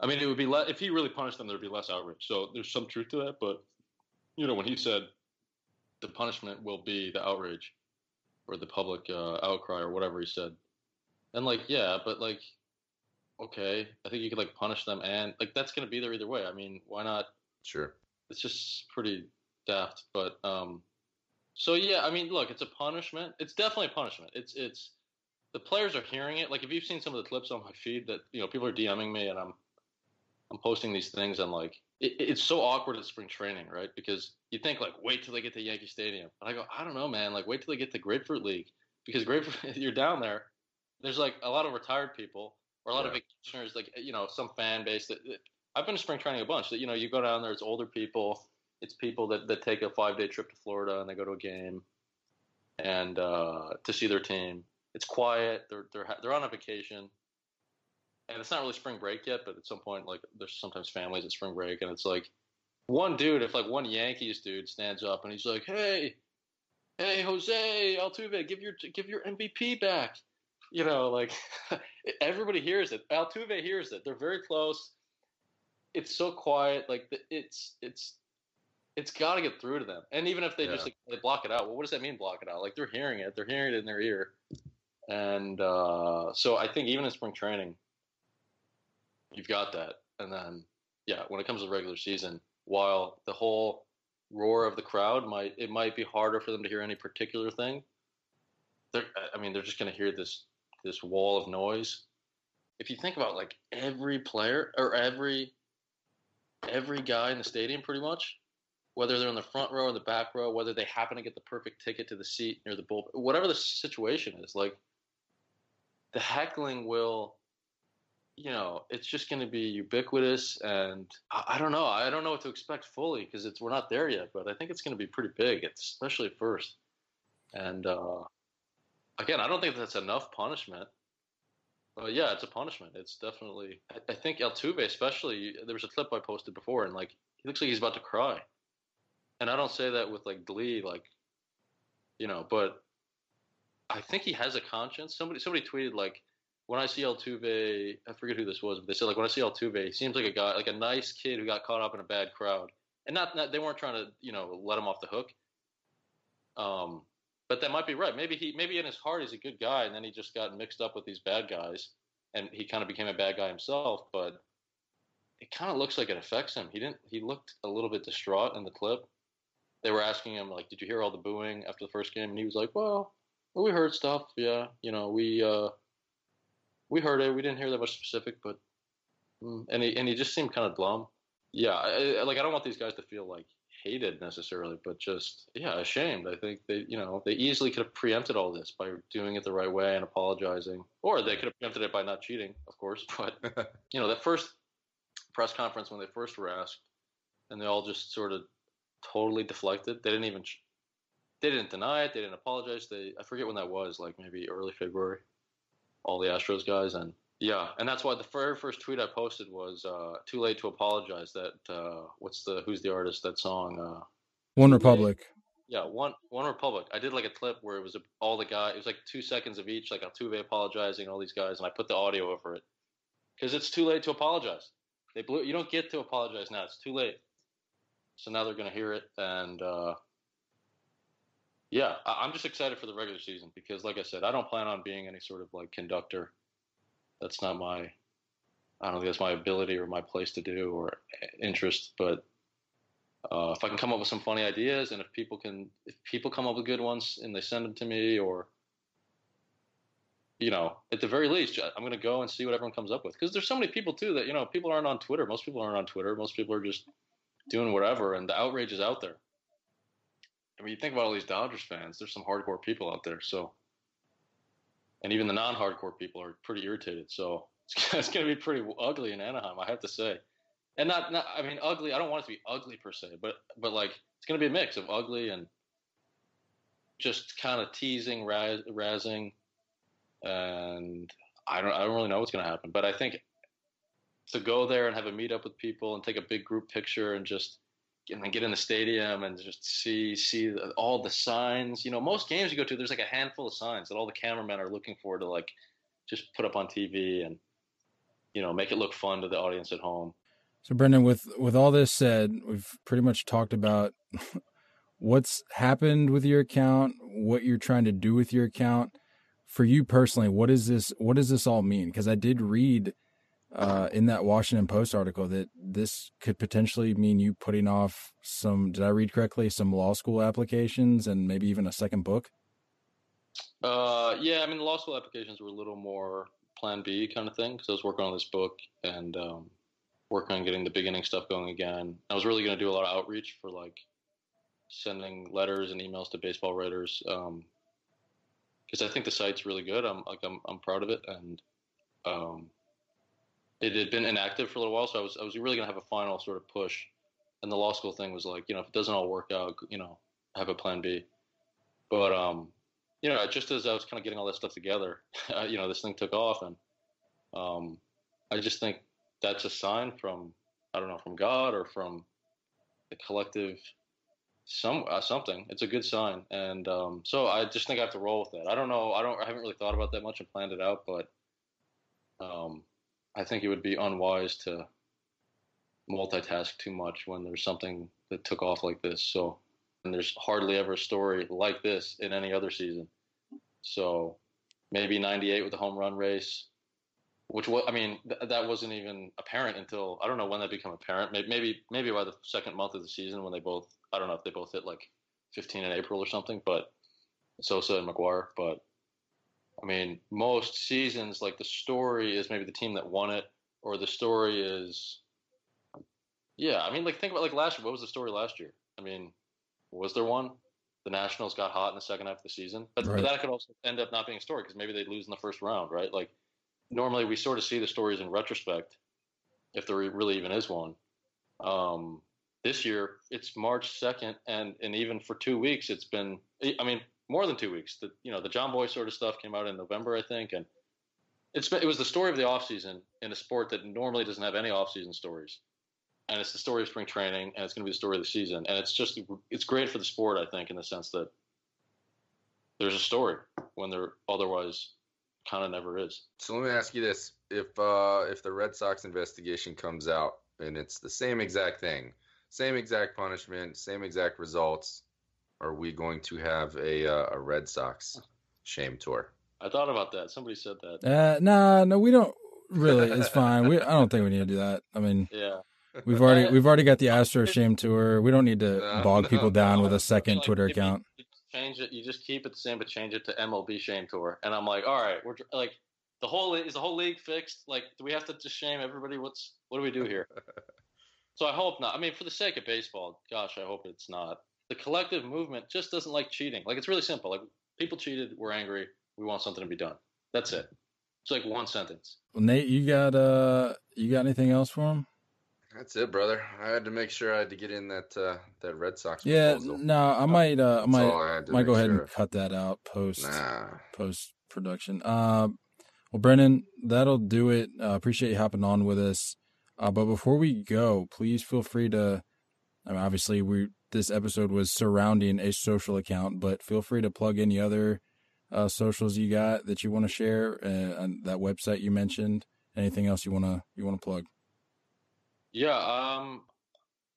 [SPEAKER 4] I mean, it would be less if he really punished them. There'd be less outrage. So there's some truth to that. But you know, when he said the punishment will be the outrage or the public uh, outcry or whatever he said, and like yeah, but like okay, I think you could like punish them and like that's going to be there either way. I mean, why not?
[SPEAKER 3] Sure.
[SPEAKER 4] It's just pretty daft, but um, so yeah, I mean, look, it's a punishment. It's definitely a punishment. It's it's the players are hearing it. Like if you've seen some of the clips on my feed that you know people are DMing me and I'm I'm posting these things and like it, it's so awkward at spring training, right? Because you think like wait till they get to Yankee Stadium, and I go I don't know, man. Like wait till they get to Grapefruit League because Grapefruit you're down there. There's like a lot of retired people or a lot of vacationers, like you know some fan base that I've been to spring training a bunch. That you know you go down there, it's older people it's people that, that take a five day trip to Florida and they go to a game and uh, to see their team. It's quiet. They're they're they're on a vacation, and it's not really spring break yet. But at some point, like there's sometimes families at spring break, and it's like one dude, if like one Yankees dude stands up and he's like, "Hey, hey, Jose Altuve, give your give your MVP back," you know, like everybody hears it. Altuve hears it. They're very close. It's so quiet. Like it's it's it's got to get through to them. And even if they just like, they block it out, well, what does that mean? Block it out? Like they're hearing it. They're hearing it in their ear. And uh, so I think even in spring training, you've got that. And then yeah, when it comes to the regular season, while the whole roar of the crowd might it might be harder for them to hear any particular thing. They're, I mean, they're just going to hear this this wall of noise. If you think about like every player or every every guy in the stadium, pretty much, whether they're in the front row or the back row, whether they happen to get the perfect ticket to the seat near the bull, whatever the situation is, like the heckling will, you know, it's just going to be ubiquitous, and I, I don't know, I don't know what to expect fully because it's we're not there yet, but I think it's going to be pretty big, especially at first, and uh, again, I don't think that's enough punishment. But yeah, it's a punishment. It's definitely. I, I think Altuve, especially, there was a clip I posted before, and like he looks like he's about to cry and I don't say that with like glee, like you know, but I think he has a conscience. Somebody somebody tweeted like when I see Altuve, I forget who this was, but they said like when I see Altuve, he seems like a guy, like a nice kid who got caught up in a bad crowd, and not, not they weren't trying to you know let him off the hook. Um, but that might be right. Maybe he maybe in his heart he's a good guy, and then he just got mixed up with these bad guys, and he kind of became a bad guy himself. But it kind of looks like it affects him. He didn't. He looked a little bit distraught in the clip they were asking him like, "Did you hear all the booing after the first game?" And he was like, "Well, well we heard stuff. Yeah, you know, we uh, we heard it. We didn't hear that much specific, but." mm," And he and he just seemed kind of glum. Yeah, I, like I don't want these guys to feel like hated necessarily, but just yeah, ashamed. I think they, you know, they easily could have preempted all this by doing it the right way and apologizing, or they could have preempted it by not cheating, of course. But you know, that first press conference when they first were asked, and they all just sort of totally deflected. They didn't even they didn't deny it. They didn't apologize. They I forget when that was, like maybe early February. All the Astros guys and Yeah, and that's why the very first tweet I posted was uh, "Too late to apologize." That uh, what's the who's the artist? That song. Uh,
[SPEAKER 2] OneRepublic.
[SPEAKER 4] yeah, one OneRepublic. I did like a clip where it was all the guy. It was like two seconds of each, like Altuve apologizing, all these guys, and I put the audio over it because it's too late to apologize. They blew. You don't get to apologize now. It's too late. So now they're gonna hear it, and uh, yeah, I, I'm just excited for the regular season because, like I said, I don't plan on being any sort of like conductor. That's not my. I don't think that's my ability or my place to do or interest, but uh, if I can come up with some funny ideas, and if people can, if people come up with good ones and they send them to me, or you know, at the very least, I'm going to go and see what everyone comes up with. Because there's so many people too that you know, people aren't on Twitter. Most people aren't on Twitter. Most people are just doing whatever, and the outrage is out there. I mean, you think about all these Dodgers fans. There's some hardcore people out there, so and even the non-hardcore people are pretty irritated. So it's, it's going to be pretty ugly in Anaheim, I have to say. And not, not, I mean, ugly. I don't want it to be ugly per se, but but like it's going to be a mix of ugly and just kind of teasing, raz, razzing, and I don't, I don't really know what's going to happen. But I think to go there and have a meetup with people and take a big group picture and just and then get in the stadium and just see see all the signs. You know, most games you go to, there's like a handful of signs that all the cameramen are looking for to like just put up on TV and you know make it look fun to the audience at home.
[SPEAKER 2] So, Brendan, with with all this said, we've pretty much talked about what's happened with your account, what you're trying to do with your account. For you personally, what is this? What does this all mean? Because I did read uh, in that Washington Post article that this could potentially mean you putting off some. Did I read correctly? Some law school applications and maybe even a second book.
[SPEAKER 4] Uh, yeah, I mean, the law school applications were a little more Plan B kind of thing because I was working on this book and um, working on getting the beginning stuff going again. I was really going to do a lot of outreach for like sending letters and emails to baseball writers because um, I think the site's really good. I'm like I'm I'm proud of it and um, it had been inactive for a little while, so I was I was really gonna have a final sort of push. And the law school thing was like, you know, if it doesn't all work out, you know, have a plan B. But um, you know, just as I was kind of getting all that stuff together, you know, this thing took off, and um, I just think that's a sign from I don't know from God or from the collective some uh, something. It's a good sign, and um, so I just think I have to roll with that. I don't know. I don't. I haven't really thought about that much and planned it out, but um, I think it would be unwise to multitask too much when there's something that took off like this. So, and there's hardly ever a story like this in any other season. So, maybe 98 with the home run race, which was, I mean, th- that wasn't even apparent until I don't know when that became apparent. Maybe, maybe, maybe by the second month of the season when they both, I don't know if they both hit like 15 in April or something, but Sosa and McGwire, But I mean, most seasons, like the story is maybe the team that won it, or the story is, yeah. I mean, like think about like last year. What was the story last year? I mean, was there one? The Nationals got hot in the second half of the season, but, right. but that could also end up not being a story because maybe they'd lose in the first round, right? Like normally we sort of see the stories in retrospect, if there really even is one. Um, this year it's March second, and and even for two weeks it's been. I mean, more than two weeks. The you know the Jomboy sort of stuff came out in November, I think, and it's it was the story of the offseason in a sport that normally doesn't have any offseason stories, and it's the story of spring training, and it's going to be the story of the season, and it's just it's great for the sport, I think, in the sense that there's a story when there otherwise kind of never is.
[SPEAKER 3] So let me ask you this: if uh, if the Red Sox investigation comes out and it's the same exact thing, same exact punishment, same exact results are we going to have a uh, a Red Sox shame tour?
[SPEAKER 4] I thought about that. Somebody said that.
[SPEAKER 2] Uh, nah, no, we don't. Really, it's fine. We I don't think we need to do that. I mean,
[SPEAKER 4] yeah.
[SPEAKER 2] We've already we've already got the Astro Shame Tour. We don't need to no, bog no, people down no. with a second like, Twitter account.
[SPEAKER 4] You, change it. You just keep it the same, but change it to MLB Shame Tour. And I'm like, all right, we're like, the whole is the whole league fixed? Like, do we have to just shame everybody? What's what do we do here? so I hope not. I mean, for the sake of baseball, gosh, I hope it's not the collective movement just doesn't like cheating. Like it's really simple. Like people cheated, we're angry, we want something to be done. That's it. It's like one sentence.
[SPEAKER 2] Well, Nate, you got uh, you got anything else for him?
[SPEAKER 3] That's it, brother. I had to make sure I had to get in that uh, that Red Sox.
[SPEAKER 2] Yeah,
[SPEAKER 3] proposal.
[SPEAKER 2] no, I might uh, I might I might go ahead sure. and cut that out post nah. post production. Uh, Well, Brendan, that'll do it. Uh, appreciate you hopping on with us. Uh, but before we go, please feel free to. I mean, obviously, we this episode was surrounding a social account, but feel free to plug any other uh, socials you got that you want to share, uh, and that website you mentioned. Anything else you wanna you wanna plug?
[SPEAKER 4] Yeah, um,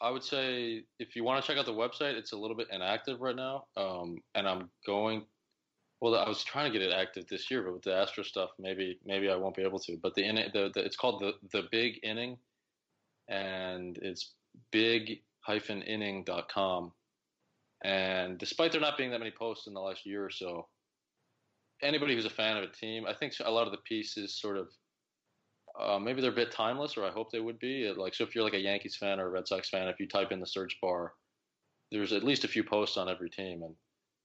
[SPEAKER 4] I would say if you want to check out the website, it's a little bit inactive right now, um, and I'm going. Well, I was trying to get it active this year, but with the Astro stuff, maybe maybe I won't be able to. But the, the, the it's called the the Big Inning, and it's big-inning.com. And despite there not being that many posts in the last year or so, anybody who's a fan of a team, I think a lot of the pieces sort of uh, maybe they're a bit timeless, or I hope they would be. Like, so if you're like a Yankees fan or a Red Sox fan, if you type in the search bar, there's at least a few posts on every team, and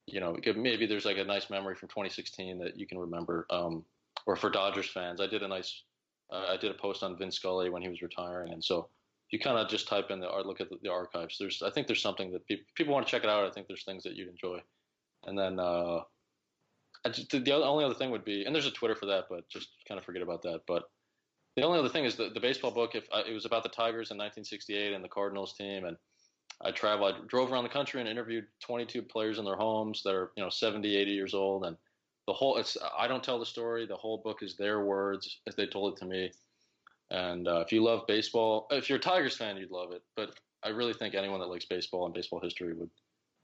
[SPEAKER 4] you know, maybe there's like a nice memory from 2016 that you can remember. Um, or for Dodgers fans, I did a nice, uh, I did a post on Vin Scully when he was retiring, and so you kind of just type in the art, look at the, the, archives. There's, I think there's something that people people want to check it out. I think there's things that you'd enjoy, and then uh, just, the only other thing would be, and there's a Twitter for that, but just kind of forget about that. But the only other thing is the, the baseball book. If I, it was about the Tigers in 1968 and the Cardinals team, and I traveled, I drove around the country and interviewed 22 players in their homes that are you know 70, 80 years old, and the whole. It's I don't tell the story. The whole book is their words as they told it to me. And uh, if you love baseball, if you're a Tigers fan, you'd love it. But I really think anyone that likes baseball and baseball history would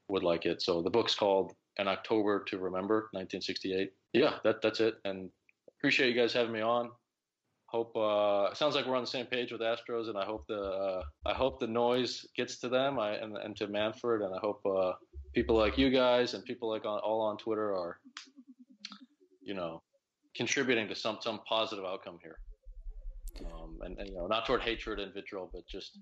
[SPEAKER 4] would like it. So the book's called An October to Remember, 1968. Yeah, that that's it. And appreciate you guys having me on hope uh, sounds like we're on the same page with Astros, and I hope the uh, I hope the noise gets to them I, and, and to Manfred, and I hope uh, people like you guys and people like on, all on Twitter are, you know, contributing to some some positive outcome here, um, and, and, you know, not toward hatred and vitriol, but just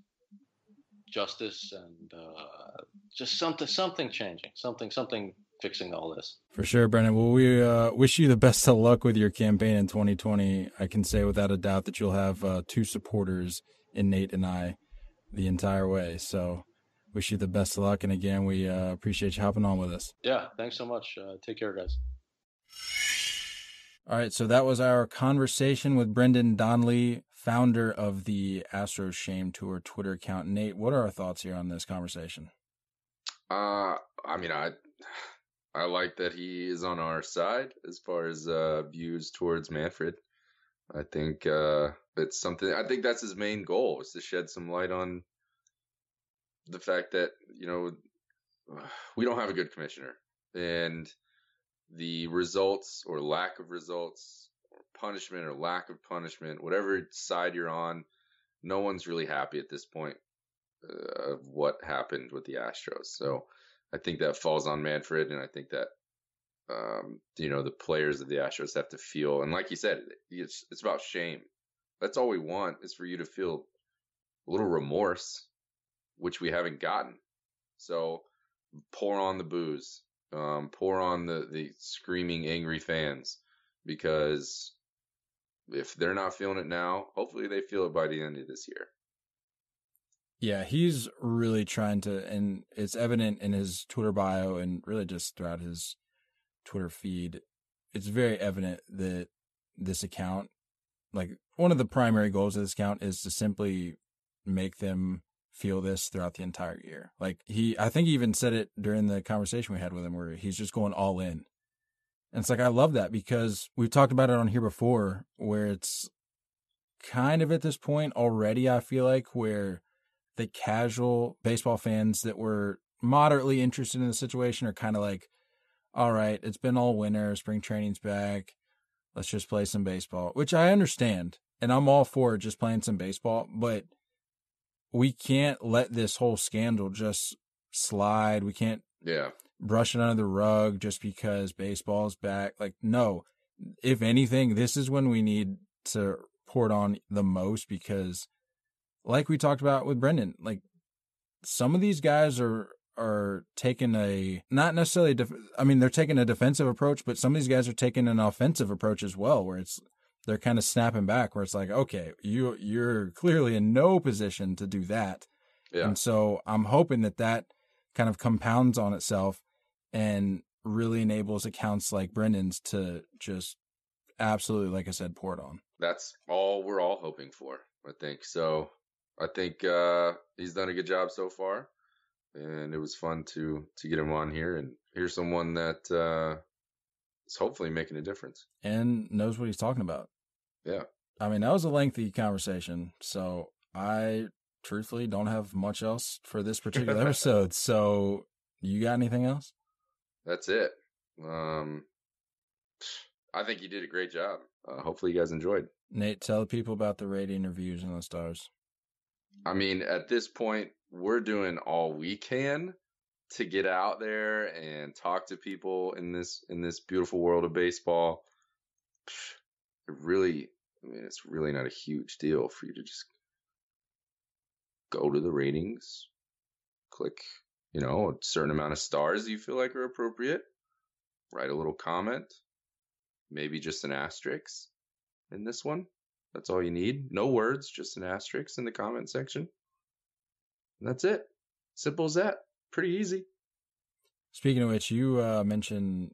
[SPEAKER 4] justice and uh, just something something changing, something something fixing all this.
[SPEAKER 2] For sure, Brendan. Well, we uh, wish you the best of luck with your campaign in 2020. I can say without a doubt that you'll have uh, two supporters in Nate and I the entire way. So, wish you the best of luck. And again, we uh, appreciate you hopping on with us.
[SPEAKER 4] Yeah, thanks so much. Uh, take care, guys.
[SPEAKER 2] All right, so that was our conversation with Brendan Donnelly, founder of the Astro Shame Tour Twitter account. Nate, what are our thoughts here on this conversation?
[SPEAKER 3] Uh, I mean, I I like that he is on our side as far as uh, views towards Manfred. I think uh, it's something. I think that's his main goal is to shed some light on the fact that you know we don't have a good commissioner, and the results or lack of results, or punishment or lack of punishment, whatever side you're on, no one's really happy at this point uh, of what happened with the Astros. So I think that falls on Manfred, and I think that um, you know the players of the Astros have to feel, and like you said, it's it's about shame. That's all we want is for you to feel a little remorse, which we haven't gotten. So pour on the boos, um, pour on the the screaming angry fans, because if they're not feeling it now, hopefully they feel it by the end of this year.
[SPEAKER 2] Yeah, he's really trying to, and it's evident in his Twitter bio and really just throughout his Twitter feed. It's very evident that this account, like one of the primary goals of this account, is to simply make them feel this throughout the entire year. Like he, I think he even said it during the conversation we had with him, where he's just going all in. And it's like I love that because we've talked about it on here before, where it's kind of at this point already. I feel like where the casual baseball fans that were moderately interested in the situation are kind of like, all right, it's been all winter, spring training's back. Let's just play some baseball, which I understand. And I'm all for just playing some baseball, but we can't let this whole scandal just slide. We can't
[SPEAKER 3] yeah.
[SPEAKER 2] brush it under the rug just because baseball's back. Like, no, if anything, this is when we need to pour it on the most because like we talked about with Brendan, like some of these guys are are taking a not necessarily def- I mean they're taking a defensive approach, but some of these guys are taking an offensive approach as well, where it's they're kind of snapping back, where it's like, okay, you you're clearly in no position to do that, yeah. and so I'm hoping that that kind of compounds on itself and really enables accounts like Brendan's to just absolutely, like I said, pour it on.
[SPEAKER 3] That's all we're all hoping for, I think. So I think uh, he's done a good job so far, and it was fun to to get him on here and here's someone that uh, is hopefully making a difference
[SPEAKER 2] and knows what he's talking about.
[SPEAKER 3] Yeah,
[SPEAKER 2] I mean that was a lengthy conversation, so I truthfully don't have much else for this particular episode. So you got anything else?
[SPEAKER 3] That's it. Um, I think you did a great job. Uh, hopefully, you guys enjoyed.
[SPEAKER 2] Nate, tell the people about the rating reviews and the stars.
[SPEAKER 3] I mean, at this point, we're doing all we can to get out there and talk to people in this in this beautiful world of baseball. It really, I mean, it's really not a huge deal for you to just go to the ratings, click, you know, a certain amount of stars you feel like are appropriate, write a little comment, maybe just an asterisk in this one. That's all you need. No words, just an asterisk in the comment section. And that's it. Simple as that. Pretty easy.
[SPEAKER 2] Speaking of which, you uh, mentioned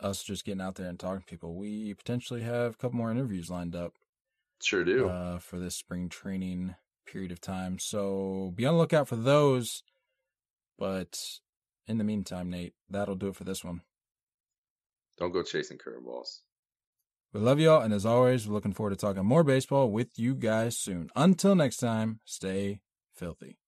[SPEAKER 2] us just getting out there and talking to people. We potentially have a couple more interviews lined up.
[SPEAKER 3] Sure do.
[SPEAKER 2] Uh, for this spring training period of time. So be on the lookout for those. But in the meantime, Nate, that'll do it for this one.
[SPEAKER 3] Don't go chasing curveballs.
[SPEAKER 2] We love y'all, and as always, we're looking forward to talking more baseball with you guys soon. Until next time, stay filthy.